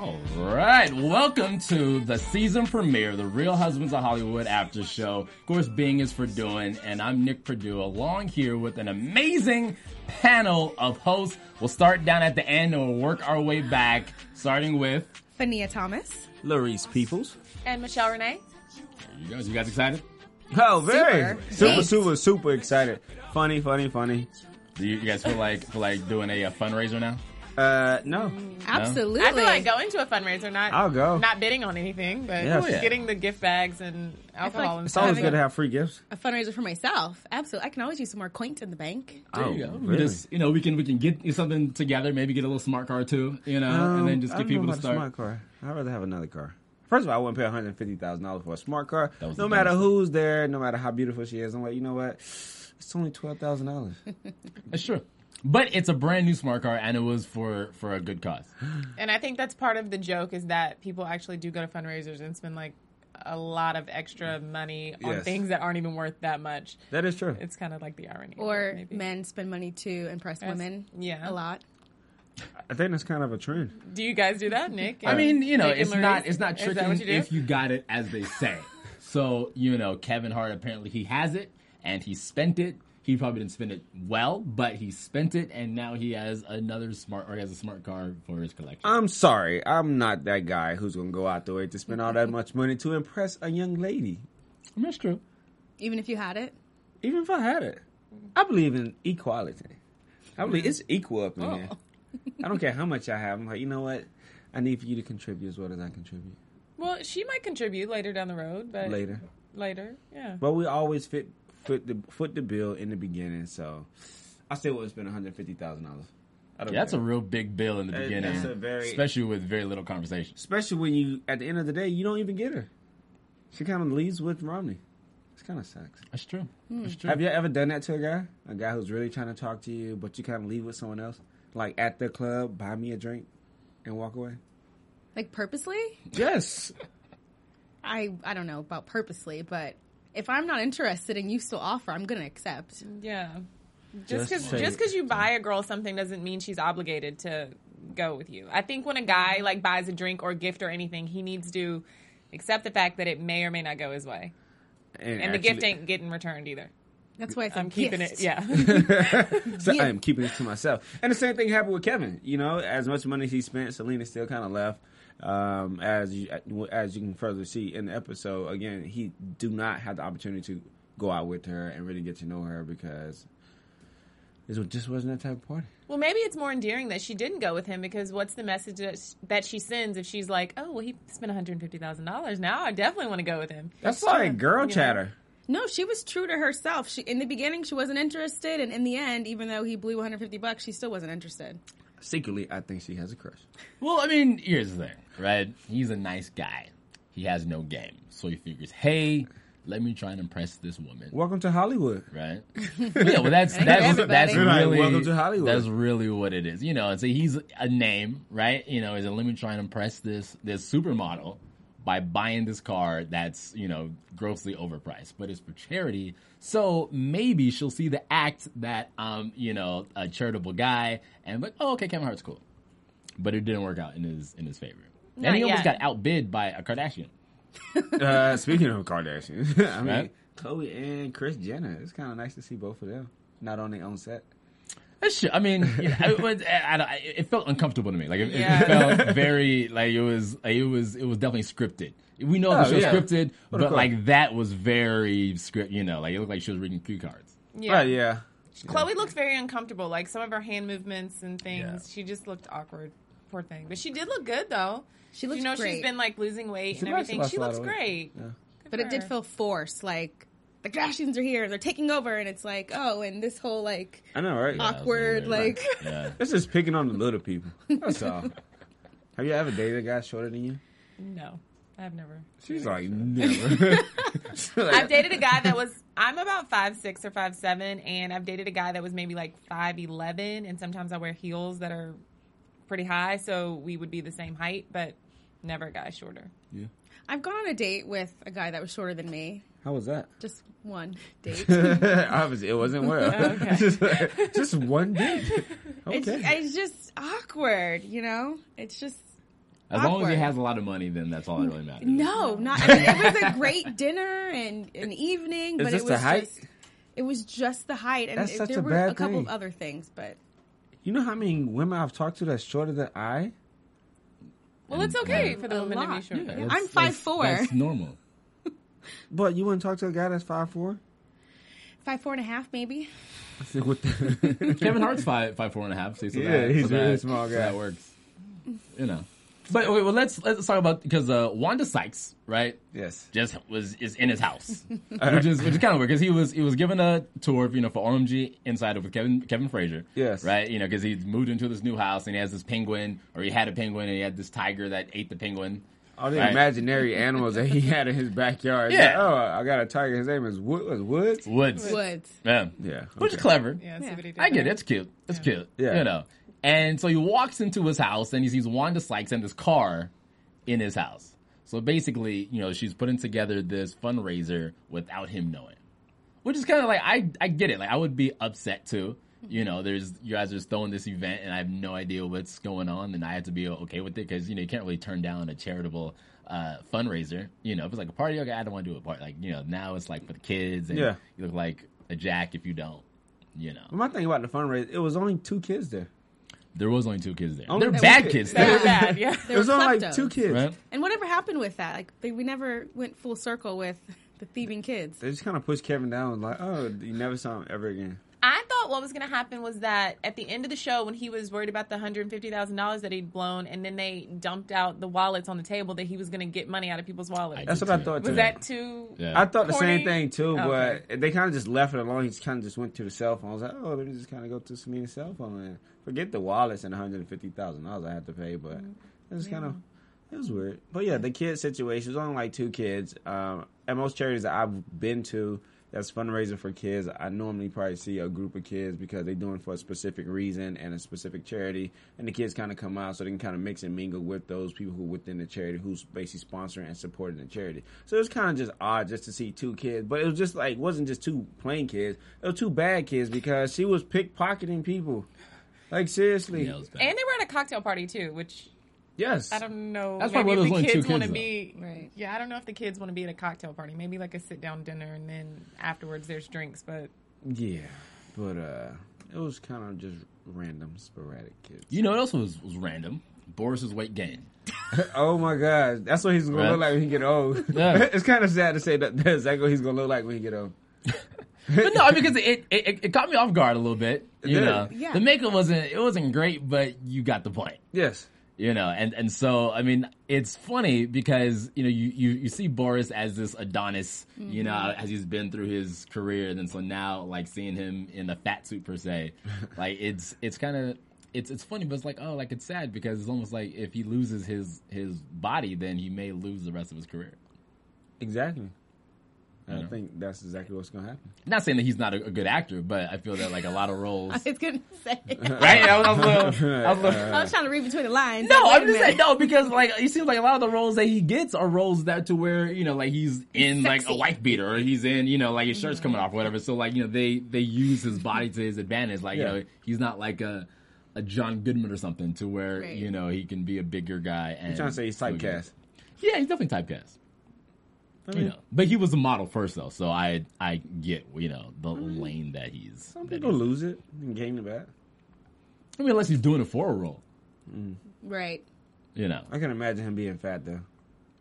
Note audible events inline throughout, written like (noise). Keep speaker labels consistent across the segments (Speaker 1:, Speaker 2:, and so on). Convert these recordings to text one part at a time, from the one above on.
Speaker 1: All right, welcome to the season premiere, the Real Husbands of Hollywood After Show. Of course, Bing is for doing, and I'm Nick Purdue, along here with an amazing panel of hosts. We'll start down at the end and we'll work our way back, starting with
Speaker 2: Fania Thomas.
Speaker 3: Larice Peoples.
Speaker 4: And Michelle Renee.
Speaker 1: there you guys. You guys excited?
Speaker 3: Oh, very
Speaker 2: Super.
Speaker 3: super, super, super excited. Funny, funny, funny.
Speaker 1: Do you, you guys feel like feel like doing a, uh fundraiser now?
Speaker 3: Uh, no,
Speaker 2: Absolutely.
Speaker 4: I feel like going to a fundraiser, not
Speaker 3: I'll go.
Speaker 4: not bidding on anything, but
Speaker 3: Yes. Oh,
Speaker 1: yeah.
Speaker 4: getting the gift bags and alcohol
Speaker 2: like
Speaker 4: and
Speaker 3: it's
Speaker 4: stuff.
Speaker 3: always
Speaker 2: having
Speaker 3: good to
Speaker 2: a-
Speaker 3: have free gifts.
Speaker 2: a fundraiser for myself. Absolutely. I can always use some more coins in the bank.
Speaker 1: There
Speaker 3: oh,
Speaker 1: you go. We
Speaker 3: really?
Speaker 1: just you know we can we can get something together, maybe get a little smart car too, you know, and then
Speaker 3: Um,
Speaker 1: just
Speaker 3: I
Speaker 1: get
Speaker 3: don't
Speaker 1: people
Speaker 3: know
Speaker 1: to
Speaker 3: about a
Speaker 1: start.
Speaker 3: smart car. I'd rather have another car. First of all, I wouldn't pay one hundred fifty thousand dollars for a smart car.
Speaker 1: That was
Speaker 3: No
Speaker 1: the
Speaker 3: matter
Speaker 1: dumbest
Speaker 3: who's there, no matter how beautiful she is, I'm like, you know what? It's only twelve thousand dollars.
Speaker 1: That's true. But it's a brand new smart car, and it was for for a good cause. (gasps)
Speaker 4: And I think that's part of the joke is that people actually do go to fundraisers and spend like a lot of extra money on
Speaker 3: Yes.
Speaker 4: things that aren't even worth that much.
Speaker 3: That is true.
Speaker 4: It's kind of like the irony. of it,
Speaker 2: Or
Speaker 4: maybe.
Speaker 2: men spend money to impress
Speaker 4: Yes.
Speaker 2: women.
Speaker 4: Yeah.
Speaker 2: A lot.
Speaker 3: I think that's kind of a trend.
Speaker 4: Do you guys do that, Nick?
Speaker 1: I mean, you know,
Speaker 4: Nick
Speaker 1: it's not it's not
Speaker 4: Is that
Speaker 1: tricking
Speaker 4: you
Speaker 1: if you got it as they say. so you know, Kevin Hart apparently he has it and he spent it. He probably didn't spend it well, but he spent it, and now he has another smart or he has a smart car for his collection.
Speaker 3: I'm sorry, I'm not that guy who's gonna go out the way to spend all that much money to impress a young lady.
Speaker 1: That's true.
Speaker 2: Even if you had it.
Speaker 3: Even if I had it, I believe in equality. I believe it's equal up in oh. here. I don't care how much I have. I'm like, you know what? I need for you to contribute as well as I contribute
Speaker 4: Well, she might contribute later down the road, but
Speaker 3: later.
Speaker 4: later, yeah.
Speaker 3: But we always fit foot the foot the bill in the beginning, so I still wouldn't spend one hundred fifty thousand dollars.
Speaker 1: Yeah, that's a real big bill in the
Speaker 3: That-
Speaker 1: beginning,
Speaker 3: that's a very-
Speaker 1: especially with very little conversation.
Speaker 3: especially when you at the end of the day you don't even get her. She kind of leaves with Romany. It's kind of sucks.
Speaker 1: That's true. Hmm. That's true.
Speaker 3: Have you ever done that to a guy? A guy who's really trying to talk to you, but you kind of leave with someone else, like at the club, buy me a drink, and walk away.
Speaker 2: Like purposely?
Speaker 3: Yes.
Speaker 2: I I don't know about purposely, but if I'm not interested and you still offer, I'm gonna accept.
Speaker 4: Yeah. Just
Speaker 3: Just
Speaker 4: because
Speaker 3: say
Speaker 4: just because you buy a girl something doesn't mean she's obligated to go with you. I think when a guy like buys a drink or a gift or anything, he needs to accept the fact that it may or may not go his way, and the gift ain't getting returned either.
Speaker 2: That's why it's a
Speaker 4: I'm keeping
Speaker 2: gift.
Speaker 4: it. Yeah. (laughs) (laughs)
Speaker 3: So I am keeping it to myself. And the same thing happened with Kevin. You know, as much money he spent, Selena still kind of left. Um, as you as you can further see in the episode, again, he do not have the opportunity to go out with her and really get to know her because it just wasn't that type of party.
Speaker 4: well, maybe it's more endearing that she didn't go with him because what's the message that sh- that she sends if she's like, oh, well, he spent one hundred fifty thousand dollars. Now I definitely want to go with him.
Speaker 3: That's like girl
Speaker 4: You know?
Speaker 3: chatter.
Speaker 2: No, she was true to herself. She in the beginning she wasn't interested, and in the end, even though he blew 150 bucks, she still wasn't interested.
Speaker 3: Secretly, I think she has a crush.
Speaker 1: Well, I mean, here's the thing, right? He's a nice guy. He has no game, so he figures, hey, let me try and impress this woman.
Speaker 3: Welcome to Hollywood.
Speaker 1: right? yeah, well, that's
Speaker 2: Ain't
Speaker 1: that's
Speaker 2: everybody.
Speaker 1: that's
Speaker 3: Right,
Speaker 1: really
Speaker 3: welcome to Hollywood.
Speaker 1: That's really what it is, you know. And so he's a name, right? You know, is a let me try and impress this this supermodel by buying this car that's you know grossly overpriced, but it's for charity. So maybe she'll see the act that um you know a charitable guy and like oh okay Kevin Hart's cool, but it didn't work out in his in his favor.
Speaker 4: Not
Speaker 1: and he almost got outbid by a Kardashian. (laughs)
Speaker 3: Uh, speaking of Kardashians, (laughs) I mean,
Speaker 1: Right.
Speaker 3: Khloe and Kris Jenner. It's kind of nice to see both of them not on their own set.
Speaker 1: That's true. I mean, you know, it, was- I, I, it felt uncomfortable to me. Like it, it felt (laughs) very like it was. Like, it was. It was definitely scripted. We know
Speaker 3: Oh,
Speaker 1: the show's
Speaker 3: yeah.
Speaker 1: scripted,
Speaker 3: What
Speaker 1: but like that was very script. You know, like it looked like she was reading cue cards.
Speaker 4: Yeah.
Speaker 3: Right, yeah.
Speaker 4: Khloe looked very uncomfortable. Like some of her hand movements and things,
Speaker 1: Yeah.
Speaker 4: she just looked awkward. Poor thing. But she did look good though.
Speaker 2: She looks
Speaker 4: You know,
Speaker 2: great.
Speaker 4: she's been like losing weight
Speaker 3: She
Speaker 4: and everything. She looks great.
Speaker 3: Yeah.
Speaker 2: But it did feel forced. Like the Kardashians are here, and they're taking over, and it's like, oh, and this whole like
Speaker 3: I know, right?
Speaker 1: Yeah, it was
Speaker 2: awkward,
Speaker 1: weird.
Speaker 2: like
Speaker 1: Yeah. (laughs)
Speaker 3: It's just picking on the little people. That's all. (laughs) Have you ever dated a guy shorter than you?
Speaker 4: No, I've never.
Speaker 3: She's like, never. (laughs) Like,
Speaker 4: I've dated a guy that was I'm about five six or five seven, and I've dated a guy that was maybe like five eleven, and sometimes I wear heels that are pretty high, so we would be the same height, but never a guy shorter. Yeah.
Speaker 2: I've gone on a date with a guy that was shorter than me.
Speaker 3: How was that?
Speaker 2: Just one (laughs) date.
Speaker 3: Obviously, it wasn't well.
Speaker 4: Oh, okay. (laughs)
Speaker 3: just, just one date. (laughs)
Speaker 2: It's,
Speaker 3: Okay.
Speaker 2: it's just awkward, you know. It's just
Speaker 1: As long as he has a lot of money, then that's all that really matters.
Speaker 2: no, not. I mean, it was a great dinner and an evening,
Speaker 3: Is
Speaker 2: but
Speaker 3: this
Speaker 2: it
Speaker 3: the
Speaker 2: was
Speaker 3: height?
Speaker 2: just. It was just the height, and
Speaker 3: That's
Speaker 2: it-
Speaker 3: such
Speaker 2: there
Speaker 3: a
Speaker 2: were
Speaker 3: bad
Speaker 2: a couple
Speaker 3: thing.
Speaker 2: of other things, but
Speaker 3: you know how many women I've talked to that's shorter than I?
Speaker 4: Well, it's okay for the
Speaker 2: A
Speaker 4: women to be
Speaker 2: lot.
Speaker 4: shorter.
Speaker 2: Yeah.
Speaker 1: That's-
Speaker 2: I'm
Speaker 1: that's-
Speaker 2: four.
Speaker 1: That's normal.
Speaker 3: But you wouldn't talk to a guy that's five four?
Speaker 2: five four and a half, maybe. (laughs) (laughs)
Speaker 1: Kevin Hart's five five four and a half. See, so
Speaker 3: Yeah,
Speaker 1: that,
Speaker 3: he's
Speaker 1: so
Speaker 3: a really
Speaker 1: that-
Speaker 3: small
Speaker 1: so
Speaker 3: guy.
Speaker 1: that works. You know. But okay, well, let's let's talk about because uh, Wanda Sykes, right?
Speaker 3: yes.
Speaker 1: just was is in his house, (laughs) which is which is kind of weird because he was he was given a tour, you know, for OMG Insider with Kevin Kevin Frazier.
Speaker 3: Yes.
Speaker 1: right. You know, because he moved into this new house and he has this penguin, or he had a penguin and he had this tiger that ate the penguin.
Speaker 3: All the
Speaker 1: Right.
Speaker 3: imaginary animals that he had in his backyard.
Speaker 1: Yeah.
Speaker 3: Oh, I got a tiger. His name is Wood. Was Woods?
Speaker 1: Woods,
Speaker 2: Woods.
Speaker 1: yeah,
Speaker 3: Yeah.
Speaker 1: which is clever.
Speaker 4: Yeah, see
Speaker 2: Yeah.
Speaker 4: what he did
Speaker 1: I get it. It's cute. It's cute.
Speaker 3: Yeah.
Speaker 1: You know. And so he walks into his house and he sees Wanda Sykes and this car in his house. So basically, you know, she's putting together this fundraiser without him knowing. Which is kind of like I I get it. Like I would be upset too. You know, there's you guys are just throwing this event and I have no idea what's going on and I have to be okay with it because you know you can't really turn down a charitable uh, fundraiser. You know, if it's like a party, okay, I don't want to do a party. Like you know, now it's like for the kids and
Speaker 3: Yeah.
Speaker 1: you look like a jack if you don't. You know.
Speaker 3: My thing about the fundraiser, it was only two kids there.
Speaker 1: There was only two kids there.
Speaker 3: Only
Speaker 1: They're bad
Speaker 3: kids.
Speaker 1: kids.
Speaker 4: They
Speaker 1: Though,
Speaker 4: were bad, (laughs) yeah.
Speaker 2: They
Speaker 3: It was
Speaker 2: were
Speaker 3: only like
Speaker 2: kleptos.
Speaker 3: two kids.
Speaker 1: right?
Speaker 2: And whatever happened with that? Like they, we never went full circle with the thieving kids.
Speaker 3: They just kind of pushed Kevin down. Like, oh, you never saw him ever again.
Speaker 4: I thought what was going to happen was that at the end of the show, when he was worried about the hundred fifty thousand dollars that he'd blown, and then they dumped out the wallets on the table, that he was going to get money out of people's wallets.
Speaker 1: I
Speaker 3: That's
Speaker 1: did
Speaker 3: what I
Speaker 1: too.
Speaker 3: thought.
Speaker 4: was
Speaker 3: too.
Speaker 4: that too?
Speaker 1: Yeah.
Speaker 3: I thought the
Speaker 4: Corny?
Speaker 3: same thing too,
Speaker 4: Okay.
Speaker 3: but they kind of just left it alone. He just kind of just went to the cell phone. I was like, oh, let me just kind of go to Samina's cell phone and forget the wallets and one hundred and fifty thousand dollars I had to pay. But it was kind of it was weird. But yeah, the kid situation was only like two kids. Um, at most charities that I've been to, that's fundraising for kids. I normally probably see a group of kids because they're doing for a specific reason and a specific charity, and the kids kind of come out so they can kind of mix and mingle with those people who within the charity who's basically sponsoring and supporting the charity. So it was kind of just odd just to see two kids, but it was just like it wasn't just two plain kids; it was two bad kids because she was pickpocketing people. Like seriously,
Speaker 1: Yeah, it was bad.
Speaker 4: And they were at a cocktail party too, which
Speaker 3: yes.
Speaker 4: I don't know.
Speaker 1: That's
Speaker 4: maybe if
Speaker 1: why
Speaker 4: the
Speaker 1: there's only two
Speaker 4: kids want to be.
Speaker 2: Right.
Speaker 4: Yeah, I don't know if the kids want to be at a cocktail party. Maybe like a sit down dinner, and then afterwards there's drinks. But
Speaker 3: Yeah, but uh, it was kind of just random, sporadic kids.
Speaker 1: You know what else was, was random? Boris's weight gain. (laughs)
Speaker 3: Oh my gosh, that's what he's gonna look like when he get old.
Speaker 1: Yeah. (laughs)
Speaker 3: it's kind of sad to say that that's exactly what he's gonna look like when he get old. (laughs)
Speaker 1: But no, I mean because it, it it caught me off guard a little bit. You know,
Speaker 2: Yeah.
Speaker 1: the makeup wasn't it wasn't great, but you got the point.
Speaker 3: Yes,
Speaker 1: You know, and and so I mean, it's funny because you know you you, you see Boris as this Adonis, you know, mm-hmm. as he's been through his career, and then so now like seeing him in a fat suit per se, (laughs) like it's it's kind of. It's, it's funny, but it's like oh, like it's sad because it's almost like if he loses his his body, then he may lose the rest of his career.
Speaker 3: exactly. I
Speaker 1: Yeah.
Speaker 3: think that's exactly what's gonna happen.
Speaker 1: Not saying that he's not a, a good actor, but I feel that like a lot of roles, (laughs)
Speaker 2: I was gonna say. (laughs)
Speaker 1: right? I was, I was little, I was a little,
Speaker 2: I was trying to read between the lines.
Speaker 1: No, I'm just saying no because like it seems like a lot of the roles that he gets are roles that to where you know like he's in like a wife beater or he's in you know like his shirt's coming mm-hmm. off or whatever. So like you know they they use his body to his advantage. Like
Speaker 3: Yeah.
Speaker 1: you know he's not like a a John Goodman or something to where
Speaker 2: Right.
Speaker 1: you know he can be a bigger guy. And
Speaker 3: I'm trying to say he's typecast.
Speaker 1: Yeah, he's definitely typecast. You know, but he was a model first though, so I I get you know the lane that he's.
Speaker 3: Some
Speaker 1: that
Speaker 3: people
Speaker 1: he's-
Speaker 3: lose it and gain it back.
Speaker 1: I mean, unless he's doing it for a role, mm.
Speaker 2: Right.
Speaker 1: you know.
Speaker 3: I can imagine him being fat though.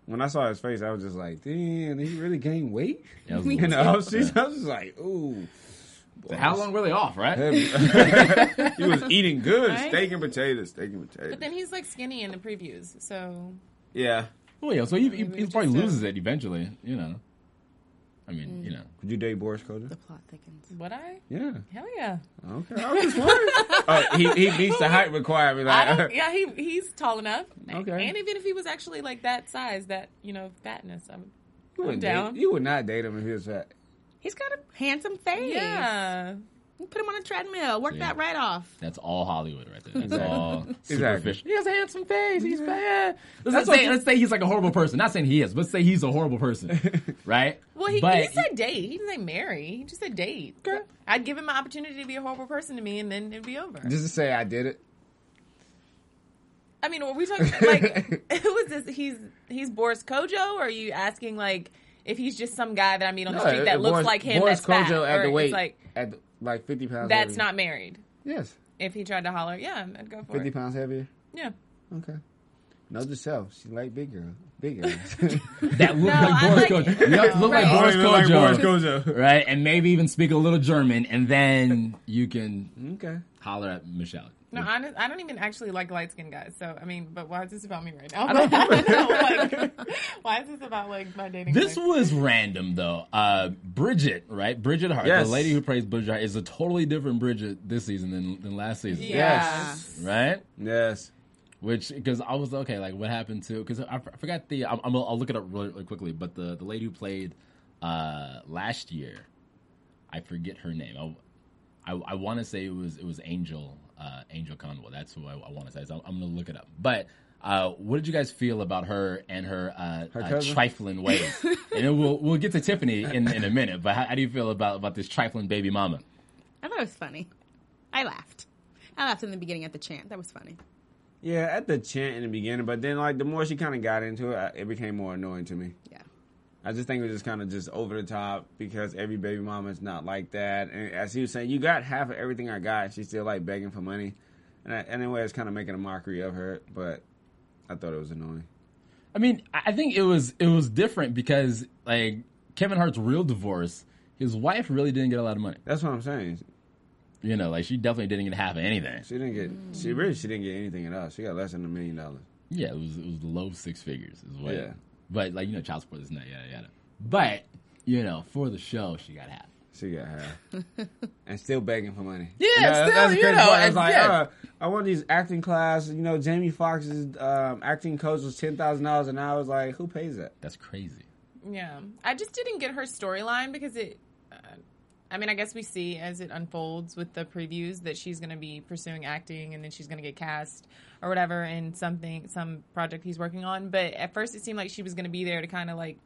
Speaker 3: When I saw his face, I was just like, "Damn, did he really gain weight?"
Speaker 1: That was a (laughs)
Speaker 3: You know, I was, just, I was just like, "Ooh,
Speaker 1: How long were they off, right? (laughs) (laughs)
Speaker 3: he was eating good
Speaker 2: Right?
Speaker 3: steak and potatoes, steak and potatoes.
Speaker 4: But then he's like skinny in the previews, so
Speaker 3: yeah.
Speaker 1: Well, yeah, so he, he, he probably loses it eventually, you know. I mean,
Speaker 2: Mm.
Speaker 1: you know.
Speaker 3: Would you date Boris Kodjoe?
Speaker 2: The plot thickens.
Speaker 4: would I?
Speaker 3: Yeah.
Speaker 4: Hell yeah!
Speaker 3: Okay. I was just wondering. oh, (laughs) he, he meets the height requirement. Like, (laughs)
Speaker 4: yeah, he he's tall enough.
Speaker 3: Okay.
Speaker 4: And even if he was actually like that size, that you know fatness, I'm,
Speaker 3: you,
Speaker 4: I'm
Speaker 3: wouldn't
Speaker 4: down.
Speaker 3: Date, you would not date him if he was fat.
Speaker 2: He's got a handsome face.
Speaker 4: Yeah.
Speaker 2: You Put him on a treadmill. Work
Speaker 1: See?
Speaker 2: that right off.
Speaker 1: That's all Hollywood right there. That's
Speaker 3: Exactly.
Speaker 1: all
Speaker 3: Exactly.
Speaker 1: superficial. He has a handsome face. He's bad. Let's,
Speaker 3: That's
Speaker 1: say,
Speaker 3: what-
Speaker 1: let's say he's like a horrible person. Not saying he is, but let's say he's a horrible person, (laughs) right?
Speaker 4: Well, he,
Speaker 1: But
Speaker 4: he said date. He didn't say marry. He just said date.
Speaker 1: Okay.
Speaker 4: I'd give him an opportunity to be a horrible person to me, and then it'd be over.
Speaker 3: Just to say I did it.
Speaker 4: I mean, are we talking like (laughs) (laughs) who is this? He's he's Boris Kodjoe, or are you asking like if he's just some guy that I meet on the street that
Speaker 3: uh,
Speaker 4: looks
Speaker 3: Boris-
Speaker 4: like him
Speaker 3: Boris
Speaker 4: that's fat,
Speaker 3: Kodjoe at
Speaker 4: or
Speaker 3: the
Speaker 4: it's
Speaker 3: weight
Speaker 4: like
Speaker 3: at the, like fifty pounds.
Speaker 4: that's
Speaker 3: heavier.
Speaker 4: not married?
Speaker 3: Yes,
Speaker 4: If he tried to holler, yeah, I'd go for
Speaker 3: fifty
Speaker 4: it.
Speaker 3: pounds heavier.
Speaker 4: Yeah.
Speaker 3: Okay. Know yourself. She like big girls. Big girls. (laughs)
Speaker 1: that look
Speaker 4: No,
Speaker 1: like
Speaker 4: I
Speaker 1: Boris
Speaker 4: like-
Speaker 1: Kodjoe. You have to look like
Speaker 4: Right.
Speaker 1: Boris
Speaker 3: look like
Speaker 1: Kodjoe,
Speaker 3: Boris Kodjoe.
Speaker 1: right? And maybe even speak a little German, and then you can
Speaker 3: okay.
Speaker 1: holler at Michelle.
Speaker 4: No, honest, I don't even actually like light skinned guys. So I mean, but why is this about me right now?
Speaker 1: I don't (laughs) know.
Speaker 4: Like, why is this about like my dating?
Speaker 1: This
Speaker 4: life?
Speaker 1: was random though. Uh, Bridget, right? Bridget Hart,
Speaker 3: Yes.
Speaker 1: the lady who plays Bridget Hart, is a totally different Bridget this season than, than last season,
Speaker 4: yeah.
Speaker 1: right?
Speaker 3: Yes.
Speaker 1: Which because I was okay, like what happened to? Because I, I forgot the. I'm, I'm, I'll look it up really, really quickly. But the the lady who played uh, last year, I forget her name. I I, I want to say it was it was Angell uh, Angell Conwell. That's who I, I want to say. So I'm, I'm gonna look it up. But uh, what did you guys feel about her and her, uh,
Speaker 3: Her
Speaker 1: uh, trifling ways? (laughs) and then we'll we'll get to Tiffany in, in a minute. But how, how do you feel about about this trifling baby mama?
Speaker 2: I thought it was funny. I laughed. I laughed in the beginning at the chant. That was funny.
Speaker 3: Yeah, at the chant in the beginning, but then like the more she kind of got into it, it became more annoying to me.
Speaker 2: Yeah.
Speaker 3: I just think it was just kind of just over the top because every baby mama is not like that. And as he was saying, you got half of everything I got. She's still like begging for money, and I, anyway, it's kind of making a mockery of her. But I thought it was annoying.
Speaker 1: I mean, I think it was it was different because like Kevin Hart's real divorce, his wife really didn't get a lot of money.
Speaker 3: That's what I'm saying.
Speaker 1: You know, like she definitely didn't get half of anything.
Speaker 3: She didn't get. She really she didn't get anything at all. She got less than a million dollars.
Speaker 1: Yeah, it was it was low six figures as well.
Speaker 3: Yeah.
Speaker 1: But like you know, child support is not yada yada. But you know, for the show, she got half.
Speaker 3: She got half, (laughs) and still begging for money.
Speaker 1: Yeah,
Speaker 3: And that-
Speaker 1: still,
Speaker 3: that's
Speaker 1: you know,
Speaker 3: part. It's
Speaker 1: and-
Speaker 3: like,
Speaker 1: yeah.
Speaker 3: uh, I want these acting class. You know, Jamie Foxx's um, acting coach was ten thousand dollars an hour. I was like, who pays that?
Speaker 1: That's crazy.
Speaker 4: Yeah, I just didn't get her storyline because it. I mean, I guess we see as it unfolds with the previews that she's going to be pursuing acting, and then she's going to get cast or whatever in something, some project he's working on. But at first, it seemed like she was going to be there to kind of like,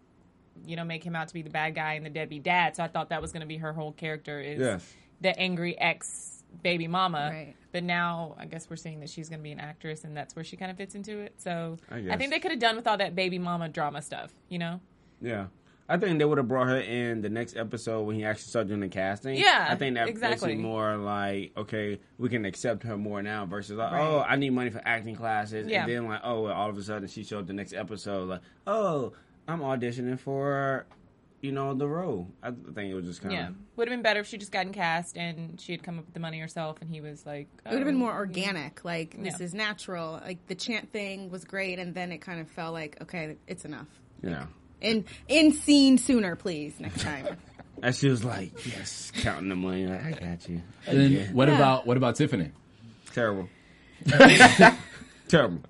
Speaker 4: you know, make him out to be the bad guy and the deadbeat dad. So I thought that was going to be her whole character is
Speaker 3: Yes.
Speaker 4: the angry ex baby mama.
Speaker 2: Right.
Speaker 4: But now I guess we're seeing that she's going to be an actress, and that's where she kind of fits into it. So
Speaker 3: I
Speaker 4: I, think they could have done with all that baby mama drama stuff, you know.
Speaker 3: Yeah. I think they would have brought her in the next episode when he actually started doing the casting.
Speaker 4: Yeah,
Speaker 3: I think that
Speaker 4: exactly.
Speaker 3: makes it more like, okay, we can accept her more now versus like,
Speaker 4: Right.
Speaker 3: oh, I need money for acting classes.
Speaker 4: Yeah.
Speaker 3: And then like, oh, well, all of a sudden she showed the next episode like, oh, I'm auditioning for, you know, the role. I think it was just kind
Speaker 4: Yeah,
Speaker 3: of.
Speaker 4: would have been better if she just gotten cast and she had come up with the money herself, and he was like,
Speaker 2: It would have been
Speaker 4: oh,
Speaker 2: more organic. Like this
Speaker 4: Yeah.
Speaker 2: is natural. Like the chant thing was great, and then it kind of felt like okay, it's enough.
Speaker 3: Yeah.
Speaker 2: In in scene sooner, please next time. (laughs)
Speaker 3: And she was like, yes, counting the money. Like, I got you.
Speaker 1: And then
Speaker 3: Yeah.
Speaker 1: what
Speaker 2: Yeah.
Speaker 1: about what about Tiffany?
Speaker 3: Terrible. (laughs) Terrible.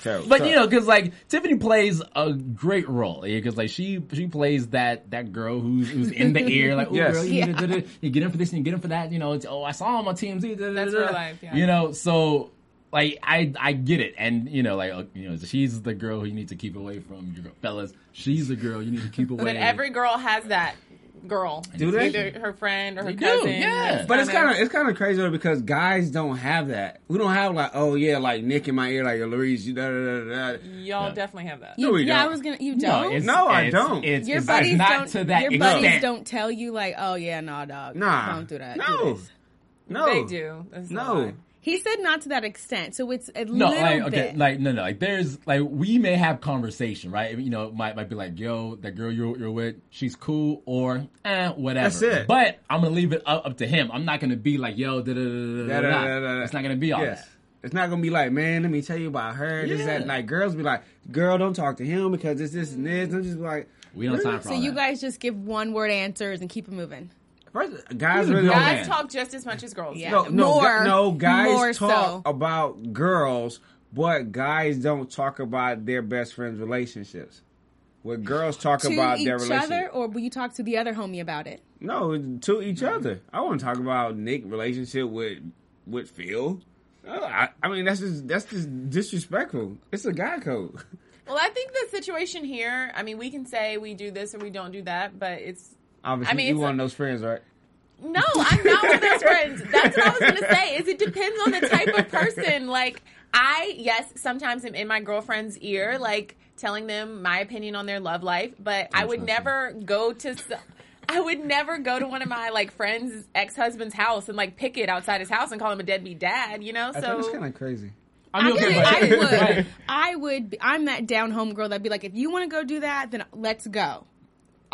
Speaker 3: Terrible.
Speaker 1: But you know, because like Tiffany plays a great role because like she she plays that that girl who's who's in the air like oh
Speaker 3: Yes.
Speaker 1: girl you,
Speaker 2: Yeah.
Speaker 1: need to- da- da- you get in for this and you get in for that you know it's oh I saw him on TMZ da- da-
Speaker 4: That's
Speaker 1: da-
Speaker 4: real life, yeah.
Speaker 1: you know so like I I get it and you know like you know she's the girl who you need to keep away from your fellas she's the girl you need to keep (laughs) away
Speaker 4: But every girl has that girl.
Speaker 3: Do they?
Speaker 4: Either her friend or her
Speaker 1: They do,
Speaker 4: cousin.
Speaker 1: yeah.
Speaker 3: But it's kind of it's kind of crazy though because guys don't have that. We don't have like oh yeah like Nick in my ear like Louise you da da da da. da.
Speaker 4: Y'all
Speaker 1: Yeah.
Speaker 4: definitely have that.
Speaker 3: No, we
Speaker 2: yeah, I
Speaker 3: don't.
Speaker 2: was gonna. You don't.
Speaker 1: it's,
Speaker 3: No, I
Speaker 1: it's-
Speaker 3: don't.
Speaker 1: It's,
Speaker 2: your
Speaker 1: it's
Speaker 2: buddies
Speaker 1: not
Speaker 2: don't.
Speaker 1: to that
Speaker 2: your
Speaker 1: extent.
Speaker 2: buddies don't tell you like, oh yeah, nah, dog.
Speaker 3: Nah,
Speaker 2: don't do that.
Speaker 3: No,
Speaker 2: Do
Speaker 3: no,
Speaker 4: They do. That's
Speaker 3: No.
Speaker 4: A lie.
Speaker 2: He said not to that extent, so it's at a
Speaker 1: No,
Speaker 2: little
Speaker 1: like okay,
Speaker 2: bit.
Speaker 1: like no, no, like there's like we may have conversation, right? You know, might might be like, yo, that girl you're you're with, she's cool, or eh, whatever.
Speaker 3: That's it.
Speaker 1: But I'm gonna leave it up, up to him. I'm not gonna be like, yo, da da da da
Speaker 3: Da, da,
Speaker 1: da.
Speaker 3: da, da, da.
Speaker 1: It's not gonna be all
Speaker 3: Yes.
Speaker 1: that.
Speaker 3: It's not gonna be like, man, let me tell you about her. This,
Speaker 1: Yeah.
Speaker 3: that. Like girls be like, girl, don't talk to him because this, this, and this. I'm just like,
Speaker 1: We don't have time for
Speaker 2: so
Speaker 1: all
Speaker 2: you
Speaker 1: that.
Speaker 2: guys just give one word answers and keep it moving.
Speaker 3: First, guys really
Speaker 1: grown
Speaker 3: don't.
Speaker 4: Guys talk just as much as girls.
Speaker 2: Yeah.
Speaker 3: No, no,
Speaker 2: More-
Speaker 3: gu- no. Guys
Speaker 2: more
Speaker 3: talk
Speaker 2: so.
Speaker 3: about girls, but guys don't talk about their best friends' relationships. Where girls talk
Speaker 2: to
Speaker 3: about
Speaker 2: each
Speaker 3: their
Speaker 2: other,
Speaker 3: relationship.
Speaker 2: or will you talk to the other homie about it?
Speaker 3: No, to each mm-hmm. other. I want to talk about Nick relationship with with Phil. Oh, I, I mean, that's just that's just disrespectful. It's a guy code. (laughs)
Speaker 4: Well, I think the situation here. I mean, we can say we do this or we don't do that, but it's
Speaker 3: Obviously,
Speaker 4: I mean,
Speaker 3: you
Speaker 4: it's
Speaker 3: one of those friends, right?
Speaker 4: No, I'm not one of those friends. That's what I was going to say. Is it depends on the type of person. Like I, yes, sometimes I'm in my girlfriend's ear, like telling them my opinion on their love life, but I would never go to. s- I would never go to one of my like friends' ex husband's house and like pick it outside his house and call him a deadbeat dad. You know,
Speaker 3: I think it's
Speaker 4: so
Speaker 3: kind of crazy.
Speaker 1: I mean, okay,
Speaker 2: I would. (laughs) I would. Be, I'm that down home girl that'd be like, if you want to go do that, then let's go.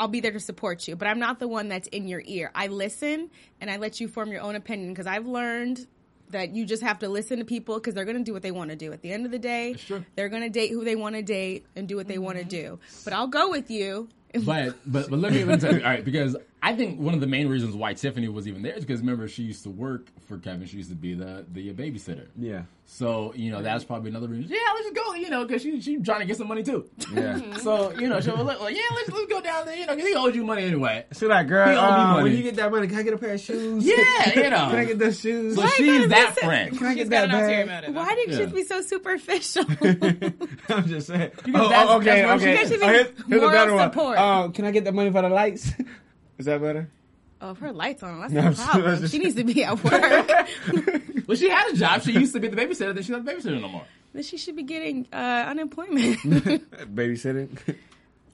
Speaker 2: I'll be there to support you. But I'm not the one that's in your ear. I listen and I let you form your own opinion because I've learned that you just have to listen to people because they're going to do what they want to do. At the end of the day,
Speaker 1: true.
Speaker 2: they're going to date who they want to date and do what they want to mm-hmm. do. But I'll go with you.
Speaker 1: But but but let me let me tell you, all right, because I think one of the main reasons why Tiffany was even there is because remember she used to work for Kevin. She used to be the the babysitter.
Speaker 3: Yeah,
Speaker 1: So you know that's probably another reason. Yeah, let's just go. You know, because she she trying to get some money too.
Speaker 3: yeah. (laughs)
Speaker 1: So you know she was like, yeah, let's let's go down there. You know, 'cause he owes you money anyway.
Speaker 3: So like, girl,
Speaker 1: He owe me
Speaker 3: uh,
Speaker 1: money.
Speaker 3: when you get that money, can I get a pair of shoes?
Speaker 1: Yeah, you (laughs) know.
Speaker 3: can I get those shoes?
Speaker 1: So she's that
Speaker 2: listen?
Speaker 1: friend. (laughs)
Speaker 3: can I get
Speaker 4: got
Speaker 3: that bag?
Speaker 2: Why did you
Speaker 1: Yeah.
Speaker 2: be so superficial?
Speaker 3: I'm just saying. Oh,
Speaker 1: that's-
Speaker 3: oh, okay,
Speaker 1: that's where
Speaker 3: okay.
Speaker 2: she-
Speaker 3: Oh, here's, here's a
Speaker 2: Moral
Speaker 3: better one.
Speaker 2: support.
Speaker 3: Um, can I get the money for the lights? Is that better?
Speaker 2: oh, if her lights on, that's
Speaker 3: No,
Speaker 2: the
Speaker 3: I'm just-
Speaker 2: problem. She needs to be at work. (laughs)
Speaker 1: Well, she had a job. She used to be the babysitter. Then she's not the babysitter no more.
Speaker 2: then she should be getting uh, unemployment. (laughs)
Speaker 3: Babysitting.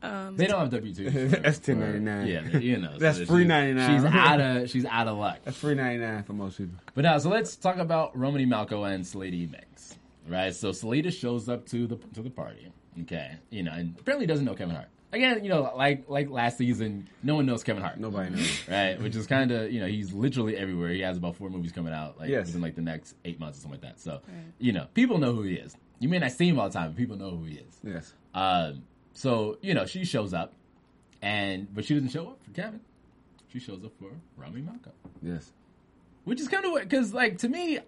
Speaker 1: They don't have W two. (laughs)
Speaker 3: That's ten ninety nine.
Speaker 1: Yeah, you know.
Speaker 3: That's
Speaker 1: she's-
Speaker 3: free 99.
Speaker 1: She's out of she's out of luck.
Speaker 3: That's free ninety nine for most people.
Speaker 1: But now, so let's talk about Romany Malco and Selita Mix, right? So Selita shows up to the to the party, okay, you know, and apparently doesn't know Kevin Hart. Again, you know, like like last season, no one knows Kevin Hart,
Speaker 3: Nobody knows. (laughs)
Speaker 1: right? Which is kind of you know he's literally everywhere. He has about four movies coming out, like
Speaker 3: Yes.
Speaker 1: within like the next eight months or something like that. So you know, people know who he is. You may not see him all the time, but people know who he is.
Speaker 3: Yes.
Speaker 1: Um, so you know, she shows up, and but she doesn't show up for Kevin. She shows up for Romany Malco
Speaker 3: Yes.
Speaker 1: which is kind of because like to me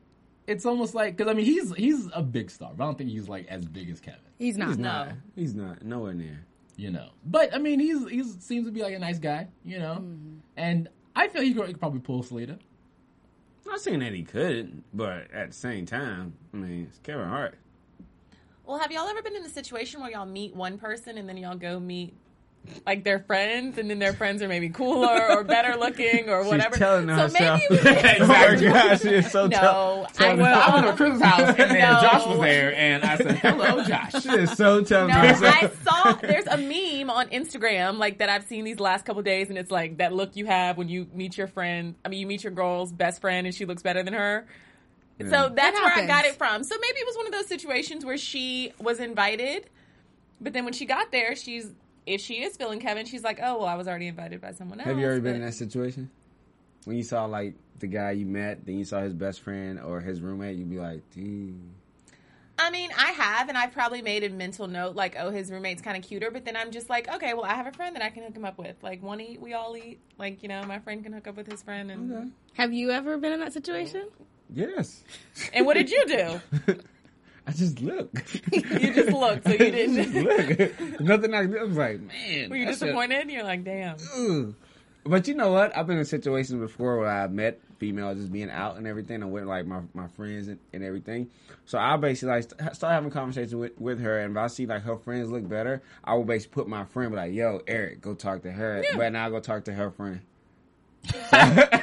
Speaker 1: it's almost like because i mean he's he's a big star but i don't think he's like as big as kevin
Speaker 2: He's not.
Speaker 3: He's
Speaker 4: No.
Speaker 3: not. He's not. Nowhere near.
Speaker 1: You know but i mean he's he seems to be like a nice guy you know mm-hmm. and i feel he could, he could probably pull Selita.
Speaker 3: I'm not saying that he couldn't, but at the same time, I mean, it's Kevin Hart.
Speaker 4: Well, have y'all ever been in a situation where y'all meet one person and then y'all go meet like their friends, and then their friends are maybe cooler or better looking or (laughs) whatever?
Speaker 3: She's telling
Speaker 4: so
Speaker 3: herself.
Speaker 4: maybe (laughs) we
Speaker 3: oh my gosh, she is so
Speaker 4: no.
Speaker 3: tell-
Speaker 4: I,
Speaker 1: well i went to
Speaker 4: saw,
Speaker 1: chris's (laughs) house and then
Speaker 4: No.
Speaker 1: josh was there and i said hello josh
Speaker 3: She is so telling
Speaker 4: no,
Speaker 3: herself.
Speaker 4: I saw there's a meme on Instagram like that I've seen these last couple days, and it's like that look you have when you meet your friend. I mean, you meet your girl's best friend, and she looks better than her. So that's
Speaker 2: That
Speaker 4: where I got it from. So maybe it was one of those situations where she was invited, but then when she got there, she's if she is feeling Kevin, she's like, oh well, I was already invited by someone else.
Speaker 3: Have you ever been in that situation? When you saw like the guy you met, then you saw his best friend or his roommate, you'd be like, "Dude,
Speaker 4: I mean, I have, and I've probably made a mental note like, oh, his roommate's kind of cuter. But then I'm just like, okay, well, I have a friend that I can hook him up with. Like, one eat, we all eat. Like, you know, my friend can hook up with his friend. And
Speaker 3: Okay.
Speaker 2: Have you ever been in that situation?
Speaker 3: yes."
Speaker 4: and what did you do? (laughs)
Speaker 3: I just look. (laughs)
Speaker 4: You just looked, so you (laughs) didn't.
Speaker 3: look. (laughs) Nothing I I was like, man.
Speaker 4: Were you disappointed? You're like, damn.
Speaker 3: Ugh. But you know what? I've been in situations before where I met females just being out and everything. I went like my, my friends and, and everything. So I basically like st- start having conversations with, with her, and if I see like her friends look better, I will basically put my friend be like, "Yo, Eric, go talk to her." But now I go talk to her friend.
Speaker 4: So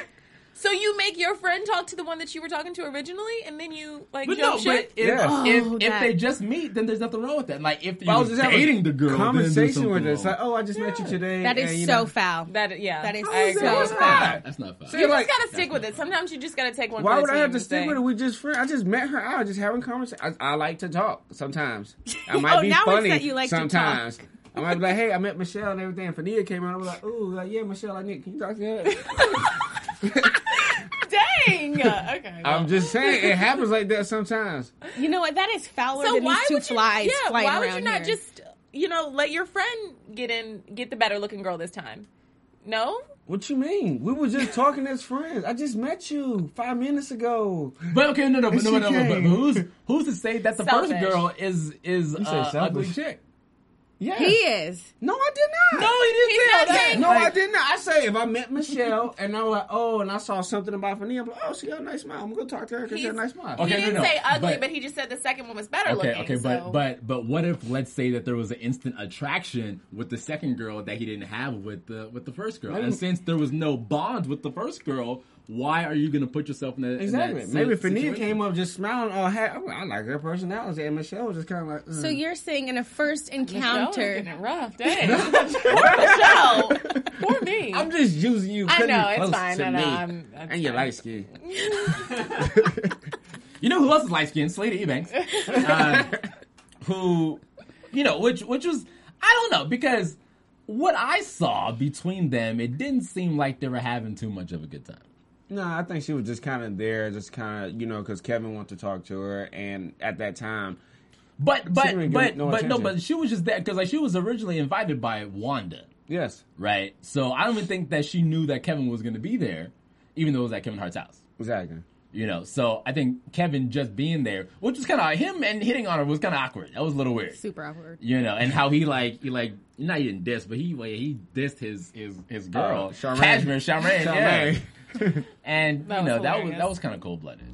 Speaker 4: you make your friend talk to the one that you were talking to originally, and then you like
Speaker 1: But
Speaker 4: jump
Speaker 1: no, but if,
Speaker 3: Yeah.
Speaker 2: Oh,
Speaker 1: if
Speaker 2: that-
Speaker 1: they just meet, then there's nothing wrong with that. Like if you're
Speaker 3: was just having
Speaker 1: dating the girl,
Speaker 3: conversation with her. It's like, oh, I just met you today.
Speaker 2: That is
Speaker 3: and, you
Speaker 2: so
Speaker 3: know,
Speaker 2: foul.
Speaker 4: that yeah,
Speaker 2: That is
Speaker 4: I
Speaker 2: so
Speaker 4: agree.
Speaker 3: That's
Speaker 2: foul.
Speaker 3: not.
Speaker 1: That's not foul.
Speaker 3: See,
Speaker 4: You
Speaker 3: like,
Speaker 4: just gotta stick with it. Sometimes you just gotta take one.
Speaker 3: Why
Speaker 4: for
Speaker 3: would I have to stick with it? We just friends. I just met her I was just having conversation. I, I like to talk sometimes. I (laughs) oh, might
Speaker 2: Oh,
Speaker 3: be
Speaker 2: now it's
Speaker 3: funny
Speaker 2: that you like to talk.
Speaker 3: sometimes. I might be like, hey, I met Michelle and everything. And Fania came out. I was like, ooh, like, yeah, Michelle, I need. Can you talk to her? (laughs) (laughs)
Speaker 4: Dang. (laughs) okay.
Speaker 3: I'm just saying, it happens like that sometimes.
Speaker 2: You know what? That is fouler
Speaker 4: so
Speaker 2: than
Speaker 4: why
Speaker 2: these two
Speaker 4: would you?
Speaker 2: flies
Speaker 4: yeah.
Speaker 2: flying
Speaker 4: Why would you not
Speaker 2: here.
Speaker 4: just you know let your friend get in get the better looking girl this time? No.
Speaker 3: What you mean? We were just talking as friends. I just met you five minutes ago.
Speaker 1: But okay, no, no, but
Speaker 3: Yes,
Speaker 1: no, (laughs)
Speaker 3: you
Speaker 1: no, but, but who's who's to say that the first girl is is uh, ugly chick?
Speaker 3: Yeah.
Speaker 2: He is.
Speaker 3: No, I did not.
Speaker 1: No, he didn't
Speaker 4: He's
Speaker 1: say
Speaker 4: not
Speaker 1: that.
Speaker 3: No,
Speaker 1: Like,
Speaker 3: I did not. I say if I met Michelle and I was like, oh, and I saw something about Fania, I'm like, oh, she got a nice smile. I'm gonna talk to her because she got a nice smile.
Speaker 1: Okay,
Speaker 4: he
Speaker 1: no,
Speaker 4: didn't
Speaker 1: no,
Speaker 4: say ugly,
Speaker 1: but-
Speaker 4: but, he just said the second one was better
Speaker 1: Okay,
Speaker 4: looking.
Speaker 1: okay, but
Speaker 4: so-
Speaker 1: but but what if let's say that there was an instant attraction with the second girl that he didn't have with the with the first girl,
Speaker 3: Maybe-
Speaker 1: and since there was no bond with the first girl, why are you going to put yourself in that?
Speaker 3: Exactly.
Speaker 1: In that
Speaker 3: Maybe
Speaker 1: si-
Speaker 3: if Fania came up just smiling, oh, hey, I like her personality, and Michelle was just kind of like, mm.
Speaker 2: So you're saying in a first
Speaker 4: Michelle
Speaker 2: encounter,
Speaker 4: getting rough. Dang. (laughs) (laughs) Poor Michelle. Poor me.
Speaker 3: I'm just using you.
Speaker 4: I know, it's fine.
Speaker 3: to
Speaker 4: I know,
Speaker 3: me.
Speaker 4: I'm-
Speaker 3: and you're
Speaker 4: fine.
Speaker 3: light skinned. (laughs)
Speaker 1: You know who else is light skinned? Selita Ebanks. Uh, who, you know, which which was I don't know because what I saw between them, it didn't seem like they were having too much of a good time.
Speaker 3: No, I think she was just kind of there, just kind of, you know, because Kevin wanted to talk to her, and at that time,
Speaker 1: But but
Speaker 3: didn't
Speaker 1: but
Speaker 3: give no
Speaker 1: but no, but she was just there because like she was originally invited by Wanda,
Speaker 3: yes,
Speaker 1: right? So I don't even think that she knew that Kevin was going to be there, even though it was at Kevin Hart's house.
Speaker 3: exactly.
Speaker 1: You know, so I think Kevin just being there, which was kind of him and hitting on her was kind of awkward. That was a little weird.
Speaker 2: super awkward.
Speaker 1: you know, and how he like he like not even dissed, but he like, he dissed his his his uh, girl,
Speaker 3: Oh, Charmaine.
Speaker 1: Cashmere, Charmaine, yeah.
Speaker 3: Charmaine. (laughs)
Speaker 1: And you
Speaker 4: was
Speaker 1: know that was that was kind of cold blooded.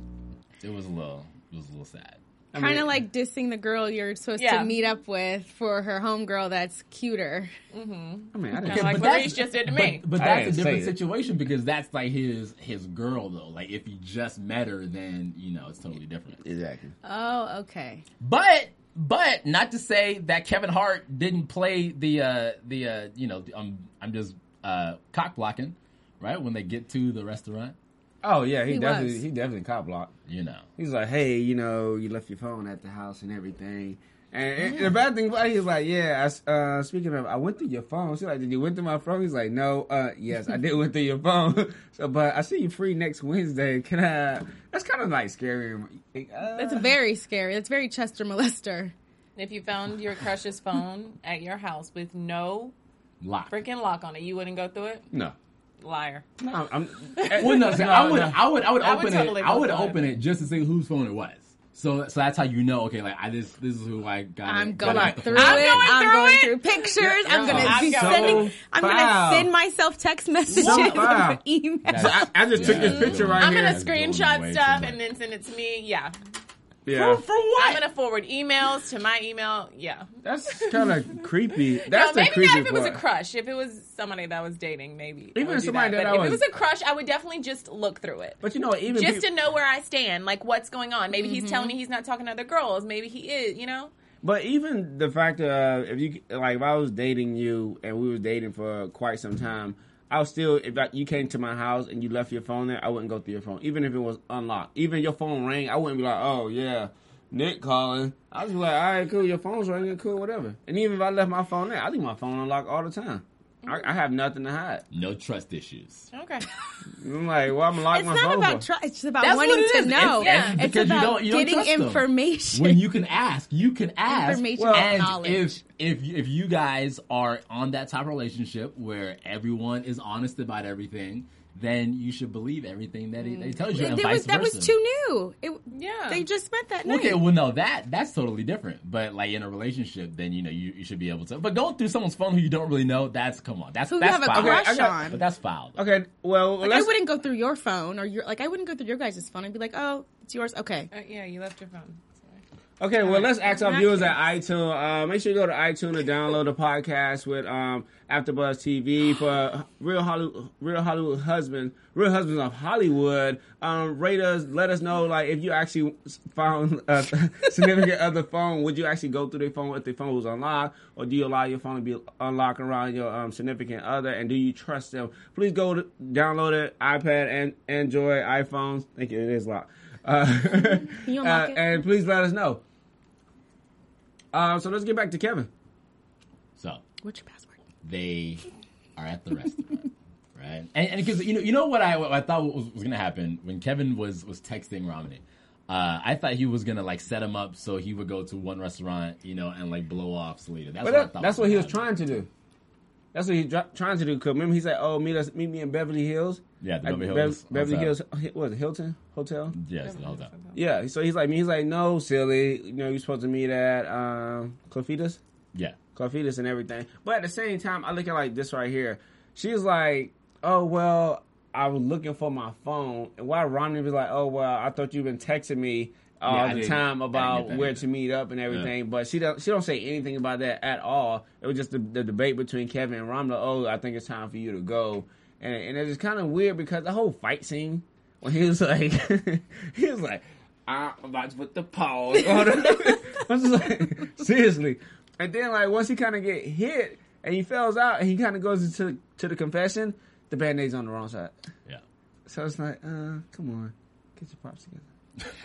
Speaker 1: It was a little it was a little sad.
Speaker 3: I
Speaker 2: Kind of like dissing the girl you're supposed
Speaker 4: Yeah.
Speaker 2: to meet up with for her homegirl that's cuter.
Speaker 3: I mean, I didn't.
Speaker 4: Kinda like
Speaker 1: but
Speaker 4: what Reese just did to
Speaker 1: but-
Speaker 4: me.
Speaker 1: But,
Speaker 3: I
Speaker 1: that's a
Speaker 3: didn't say
Speaker 1: different
Speaker 3: it.
Speaker 1: situation because that's like his his girl though. Like if you just met her, then you know it's totally different.
Speaker 3: exactly.
Speaker 2: Oh, okay.
Speaker 1: But but not to say that Kevin Hart didn't play the uh the uh you know I'm I'm just uh cock blocking right when they get to the restaurant.
Speaker 3: Oh yeah, he,
Speaker 2: He
Speaker 3: definitely
Speaker 2: was.
Speaker 3: he definitely cop blocked.
Speaker 1: You know.
Speaker 3: He's like, hey, you know, you left your phone at the house and everything. And, and the bad thing about it, he's like, yeah. I s uh, speaking of, I went through your phone. She's like, did you went through my phone? He's like, no. Uh, yes, I did went through your phone. (laughs) so, but I see you free next Wednesday. Can I? That's kind of like scary. Uh,
Speaker 2: That's very scary. That's very Chester molester.
Speaker 4: If you found your crush's phone at your house with no
Speaker 1: Lock.
Speaker 4: freaking lock on it, you wouldn't go through it?
Speaker 3: no.
Speaker 4: Liar.
Speaker 3: No, I'm. (laughs)
Speaker 1: Well, no, see, I would,
Speaker 3: no.
Speaker 1: I would, I would
Speaker 4: I would
Speaker 1: open
Speaker 4: totally
Speaker 1: it. I would
Speaker 4: for it.
Speaker 1: open it just to see whose phone it was. So, so that's how you know. Okay, like I this, this is who I got.
Speaker 2: I'm
Speaker 1: it-
Speaker 2: going
Speaker 1: got it.
Speaker 4: I'm going
Speaker 2: I'm
Speaker 4: through
Speaker 2: going
Speaker 4: it.
Speaker 2: through pictures. I'm
Speaker 3: You're
Speaker 2: going to be
Speaker 4: so
Speaker 2: sending. I'm going to send myself text messages
Speaker 3: So (laughs)
Speaker 2: emails.
Speaker 3: So I, I just took this picture right
Speaker 4: I'm
Speaker 3: here.
Speaker 4: gonna screenshot stuff and then send it to me. Yeah.
Speaker 3: Yeah,
Speaker 1: For, for what?
Speaker 4: I'm gonna forward emails to my email. Yeah.
Speaker 3: that's kind of (laughs) creepy. That's
Speaker 4: no,
Speaker 3: the
Speaker 4: maybe
Speaker 3: creepy
Speaker 4: not if it was a crush. If it was somebody that I was dating, maybe.
Speaker 3: Even somebody that
Speaker 4: But
Speaker 3: I
Speaker 4: if
Speaker 3: was-
Speaker 4: it was a crush, I would definitely just look through it.
Speaker 3: But you know, even
Speaker 4: just
Speaker 3: peop-
Speaker 4: to know where I stand, like what's going on. Maybe he's telling me he's not talking to other girls. Maybe he is, you know?
Speaker 3: But even the fact that uh, if you like, if I was dating you and we were dating for quite some time, I was still if I, you came to my house and you left your phone there, I wouldn't go through your phone, even if it was unlocked. Even your phone rang, I wouldn't be like, oh yeah, Nick calling. I was like, all right, cool, your phone's ringing, cool, whatever. And even if I left my phone there, I leave my phone unlocked all the time. I, I have nothing to hide.
Speaker 1: no trust issues.
Speaker 4: Okay.
Speaker 3: I'm like, well, I'm locking
Speaker 2: It's
Speaker 3: my
Speaker 2: not
Speaker 3: phone.
Speaker 2: about trust. It's about
Speaker 1: That's
Speaker 2: wanting
Speaker 1: it
Speaker 2: to
Speaker 1: is.
Speaker 2: know.
Speaker 1: It's-
Speaker 4: Yeah.
Speaker 2: It's
Speaker 1: because you
Speaker 2: about
Speaker 1: don't- you don't
Speaker 2: getting
Speaker 1: trust them.
Speaker 2: information.
Speaker 1: when you can ask, you can ask.
Speaker 2: Information
Speaker 3: Well,
Speaker 2: and
Speaker 1: and
Speaker 2: knowledge.
Speaker 1: if if if you guys are on that type of relationship where everyone is honest about everything, then you should believe everything that he, that he tells you, and
Speaker 2: There
Speaker 1: vice
Speaker 2: was, that was too new. It,
Speaker 4: Yeah.
Speaker 2: They just met that night.
Speaker 1: Okay, well, no, that that's totally different. But like in a relationship, then you know you, you should be able to. But going through someone's phone who you don't really know, that's come on, that's
Speaker 2: Who you
Speaker 1: that's
Speaker 2: have a crush
Speaker 3: I got-
Speaker 2: on.
Speaker 1: But that's foul. though.
Speaker 3: Okay, well,
Speaker 2: Like, I
Speaker 3: let's.
Speaker 2: wouldn't go through your phone or your like I wouldn't go through your guys' phone. I'd be like, oh, it's yours. Okay.
Speaker 4: Uh, yeah, you left your phone.
Speaker 3: Okay, well, let's ask our viewers at iTunes. Uh, make sure you go to iTunes and download the podcast with um, AfterBuzz TV for Real Hollywood, Real Hollywood Husband, Real Husbands of Hollywood. Um, rate us. Let us know, like, if you actually found (laughs) a significant other phone, would you actually go through their phone if their phone was unlocked, or do you allow your phone to be unlocked around your um, significant other, and do you trust them? Please go to download it, iPad and Android, iPhones. Thank you. It is locked. Uh, (laughs)
Speaker 2: you unlock
Speaker 3: uh,
Speaker 2: it?
Speaker 3: and please let us know. Um, so let's get back to Kevin.
Speaker 1: So
Speaker 2: What's your password?
Speaker 1: they are at the restaurant, (laughs) right? And because you know, you know what I what I thought was, was gonna happen when Kevin was was texting Romany. Uh, I thought he was gonna like set him up so he would go to one restaurant, you know, and like blow off Selena. That's
Speaker 3: But
Speaker 1: what I thought.
Speaker 3: that's what he was
Speaker 1: gonna
Speaker 3: trying to do. That's what he's dr- trying to do. Cause remember he said, "Oh, meet us, meet me in Beverly Hills."
Speaker 1: Yeah, the
Speaker 3: At
Speaker 1: Beverly
Speaker 3: Bev-
Speaker 1: Hills
Speaker 3: Beverly Hills. What was it Hilton Hotel?
Speaker 1: happen. Yes, the whole time.
Speaker 3: Yeah. So he's like me. He's like, "No, silly. You know, you're supposed to meet at um, Clofitas,
Speaker 1: Yeah,
Speaker 3: Clofitas, and everything." But at the same time, I look at like this right here. She's like, "Oh well, I was looking for my phone," and why Romany was like, "Oh well, I thought you've been texting me." All
Speaker 1: Yeah,
Speaker 3: the time about
Speaker 1: didn't get that
Speaker 3: where to meet up and everything, but she don't she don't say anything about that at all. It was just the, the debate between Kevin and Ramla. Oh, I think it's time for you to go, and and it's kind of weird because the whole fight scene when he was (laughs) like he was like I'm about to put the pause on. (laughs) I was just like seriously, and then like once he kind of get hit and he falls out and he kind of goes into to the confession, the band aid's on the wrong side.
Speaker 1: yeah.
Speaker 3: So it's like, uh, come on, get your props together.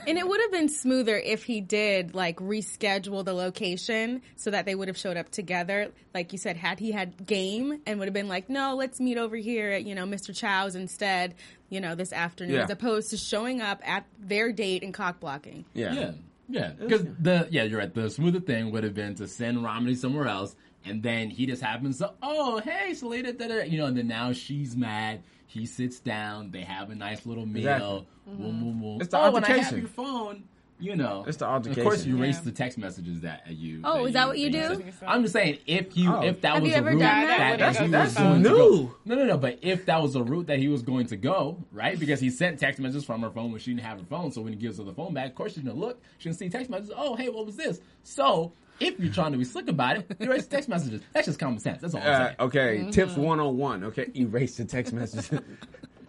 Speaker 2: And it would have been smoother if he did like reschedule the location so that they would have showed up together. Like you said, had he had game and would have been like, no, let's meet over here at, you know, Mr. Chow's instead, you know, this afternoon,
Speaker 3: Yeah.
Speaker 2: as opposed to showing up at their date and cock blocking.
Speaker 3: Yeah,
Speaker 1: Yeah, yeah. Because the yeah, you're right. The smoother thing would have been to send Romany somewhere else, and then he just happens to, oh, hey, Selena, da, da, da," you know, and then now she's mad. He sits down. They have a nice little meal.
Speaker 3: Exactly.
Speaker 1: Boom, boom, boom.
Speaker 3: It's the
Speaker 1: oh, when I have your phone, you know.
Speaker 3: It's the altercation.
Speaker 1: Of course, you erase
Speaker 4: Yeah.
Speaker 1: the text messages that uh, you.
Speaker 2: Oh, is that what you do?
Speaker 1: sent. I'm just saying, if you
Speaker 3: Oh.
Speaker 1: if that
Speaker 2: Have
Speaker 1: was
Speaker 2: you
Speaker 1: a
Speaker 2: ever
Speaker 1: route
Speaker 2: done
Speaker 1: that,
Speaker 2: that?
Speaker 1: that he
Speaker 4: That's-
Speaker 1: was
Speaker 4: that's
Speaker 1: going to
Speaker 3: new.
Speaker 1: go, no, no, no. But if that was a route that he was going to go, right? Because he sent text messages from her phone when she didn't have her phone. So when he gives her the phone back, of course she's gonna look. She's gonna see text messages. Oh, hey, what was this? So if you're trying to be slick about it, erase the text messages. That's just common sense. That's all I'm
Speaker 3: Uh,
Speaker 1: saying.
Speaker 3: okay, tips one on one. Okay, erase the text messages. (laughs)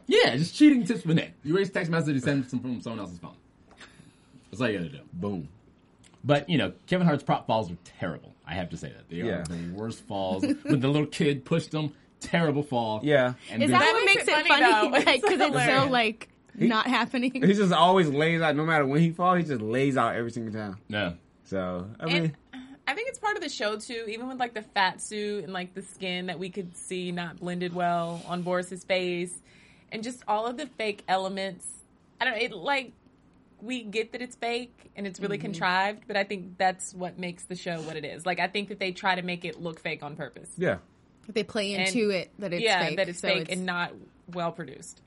Speaker 1: Yeah, just cheating tips for Nick. You erase text messages, and send them from someone else's phone. That's all you gotta do.
Speaker 3: Boom.
Speaker 1: But you know, Kevin Hart's prop falls are terrible. I have to say that they
Speaker 3: Yeah.
Speaker 1: are the worst falls. when the little kid pushed him, terrible fall.
Speaker 3: Yeah.
Speaker 1: And
Speaker 2: Is that what
Speaker 4: makes
Speaker 2: makes
Speaker 4: it
Speaker 2: it
Speaker 4: funny,
Speaker 2: funny?
Speaker 4: though. (laughs)
Speaker 2: Like, because it's so
Speaker 4: hilarious.
Speaker 2: like not happening.
Speaker 3: He just always lays out. No matter when he falls, he just lays out every single time.
Speaker 1: Yeah.
Speaker 3: So I mean,
Speaker 4: And I think it's part of the show too, even with like the fat suit and like the skin that we could see not blended well on Boris's face, and just all of the fake elements. I don't know. It like we get that it's fake and it's really contrived, but I think that's what makes the show what it is. Like I think that they try to make it look fake on purpose.
Speaker 3: yeah.
Speaker 2: They play
Speaker 4: And-
Speaker 2: into it that it's
Speaker 4: yeah,
Speaker 2: fake.
Speaker 4: that it's
Speaker 2: so
Speaker 4: fake and not well produced.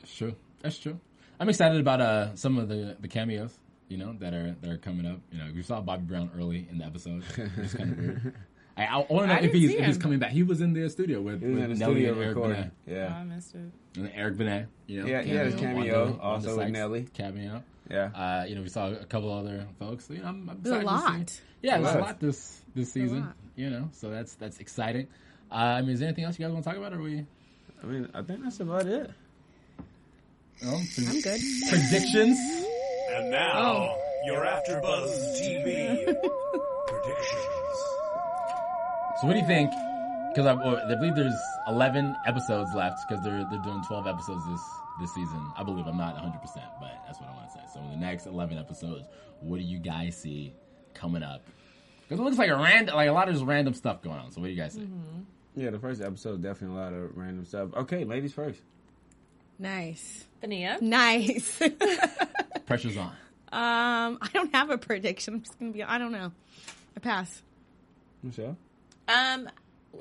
Speaker 1: That's true. That's true. I'm excited about uh, some of the, the cameos, you know, that are that are coming up. You know, we saw Bobby Brown early in the episode. It's kind of weird. (laughs) I, I want to know
Speaker 4: I
Speaker 1: if he's if he's coming back. He was in the studio with, with
Speaker 3: the
Speaker 1: Nelly
Speaker 3: studio
Speaker 1: and Eric
Speaker 3: recording.
Speaker 1: Benet.
Speaker 4: Oh,
Speaker 3: Yeah.
Speaker 4: I missed it.
Speaker 1: And Eric Benet, you know,
Speaker 3: Yeah, he had his cameo
Speaker 1: Wanda- Wanda
Speaker 3: also with Nelly.
Speaker 1: Cameo.
Speaker 3: Yeah.
Speaker 1: Uh, you know, we saw a couple other folks. You know, I'm, I'm
Speaker 2: There's a
Speaker 1: excited to see-
Speaker 2: lot.
Speaker 1: Yeah, there's a
Speaker 3: lot.
Speaker 1: lot this this season.
Speaker 2: lot.
Speaker 1: You know, so that's that's exciting. Uh, I mean, is there anything else you guys want to talk about? Or are we?
Speaker 3: I mean, I think that's about it.
Speaker 1: Oh,
Speaker 2: I'm good.
Speaker 1: predictions.
Speaker 5: And oh. now, oh. you're after AfterBuzz TV (laughs) predictions.
Speaker 1: So what do you think? Because I, well, I believe there's 11 episodes left because they're they're doing 12 episodes this this season. I believe I'm not 100, percent but that's what I want to say. So in the next 11 episodes, what do you guys see coming up? Because it looks like a random, like a lot of just random stuff going on. So what do you guys see? Mm-hmm.
Speaker 3: Yeah, the first episode definitely a lot of random stuff. Okay, ladies first.
Speaker 2: Nice.
Speaker 4: Thania?
Speaker 2: Nice. (laughs)
Speaker 1: Pressure's on.
Speaker 2: Um, I don't have a prediction. I'm just gonna be. I don't know. I pass.
Speaker 3: Michelle.
Speaker 4: Um,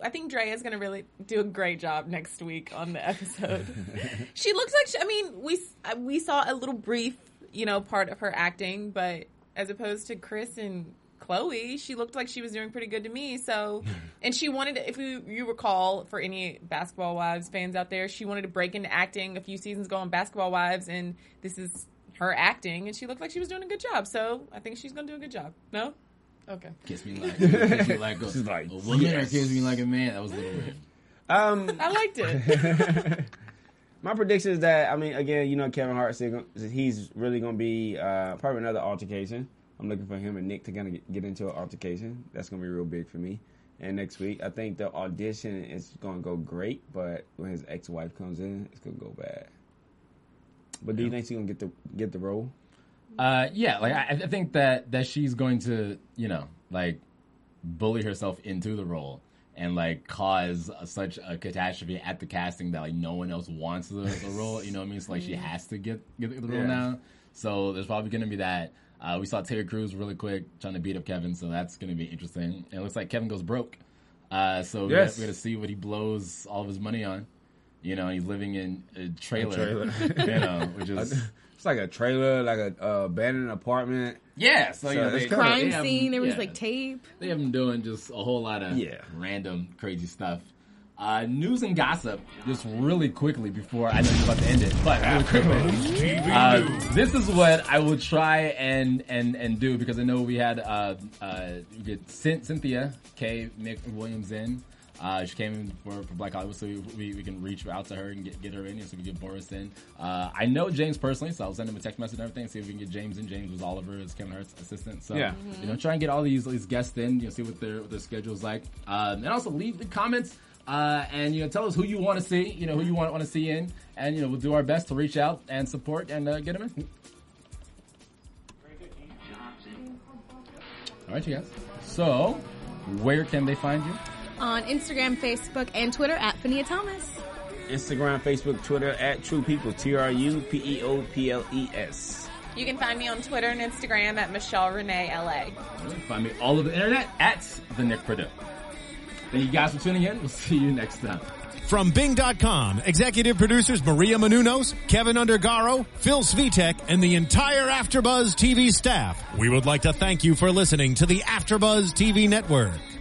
Speaker 4: I think Draya is going to really do a great job next week on the episode. (laughs) she looks like she, I mean we uh, we saw a little brief you know part of her acting, but as opposed to Kris and Khloe, she looked like she was doing pretty good to me. So, (laughs) and she wanted to, if you you recall for any Basketball Wives fans out there, she wanted to break into acting a few seasons ago on Basketball Wives, and this is her acting, and she looked like she was doing a good job. So I think she's gonna do a good job. No, okay.
Speaker 1: Kiss me like, (laughs) kiss me like, a,
Speaker 3: She's like,
Speaker 1: a woman
Speaker 3: yes.
Speaker 1: or kiss me like a man. That was a little weird.
Speaker 3: Um,
Speaker 4: I liked it. (laughs)
Speaker 3: my prediction is that I mean, again, you know, Kevin Hart said he's really going to be uh, probably another altercation. I'm looking for him and Nick to kind of get, get into an altercation. That's going to be real big for me. And next week, I think the audition is going to go great, but when his ex-wife comes in, it's going to go bad. But do you think she's going to get the get the role?
Speaker 1: Uh, yeah, like I, I think that that she's going to, you know, like bully herself into the role and like cause such a catastrophe at the casting that like no one else wants the, the (laughs) role. You know what I mean? So like she has to get get the role
Speaker 3: Yeah.
Speaker 1: now. So there's probably going to be that. Uh, we saw Terry Crews really quick trying to beat up Kevin, so that's going to be interesting. And it looks like Kevin goes broke. Uh, so
Speaker 3: Yes.
Speaker 1: we're going to see what he blows all of his money on. You know, he's living in a trailer,
Speaker 3: trailer. (laughs)
Speaker 1: you know, which (laughs) is
Speaker 3: It's like a trailer, like a uh, abandoned apartment.
Speaker 1: yeah. So, you know,
Speaker 3: it's
Speaker 1: they,
Speaker 2: Crime
Speaker 1: they have-
Speaker 2: scene. There was
Speaker 1: yeah.
Speaker 2: like tape.
Speaker 1: They have him doing just a whole lot of
Speaker 3: Yeah.
Speaker 1: random crazy stuff. Uh, news and gossip, just really quickly before I know you're about to end it, but really quickly. (laughs) Uh, this is what I will try and and and do because I know we had uh, uh, we get Cyn- Cynthia K Williams in. Uh, she came in for, for Black Hollywood, so we, we can reach out to her and get, get her in here so we can get Boris in. Uh, I know James personally, so I'll send him a text message and everything, see if we can get James in. James was Oliver, as Kevin Hart's assistant. So,
Speaker 3: Yeah.
Speaker 1: you know, try and get all these, these guests in, you know, see what their, what their schedule's like. Um, and also leave the comments, uh, and, you know, tell us who you want to see, you know, who you want, want to see in. And, you know, we'll do our best to reach out and support and uh, get them in. All right, you guys. So, where can they find you?
Speaker 2: On Instagram, Facebook, and Twitter at Fania Thomas.
Speaker 3: Instagram, Facebook, Twitter at True People, T R U P E O P L E S.
Speaker 4: You can find me on Twitter and Instagram at Michelle Renee LA.
Speaker 1: You can Find me all over the internet at the Nick Purdue. Thank you guys for tuning in. We'll (laughs) see you next time.
Speaker 5: From Bing.com, executive producers Maria Menounos, Keven Undergaro, Phil Svitek, and the entire Afterbuzz TV staff. We would like to thank you for listening to the Afterbuzz TV network.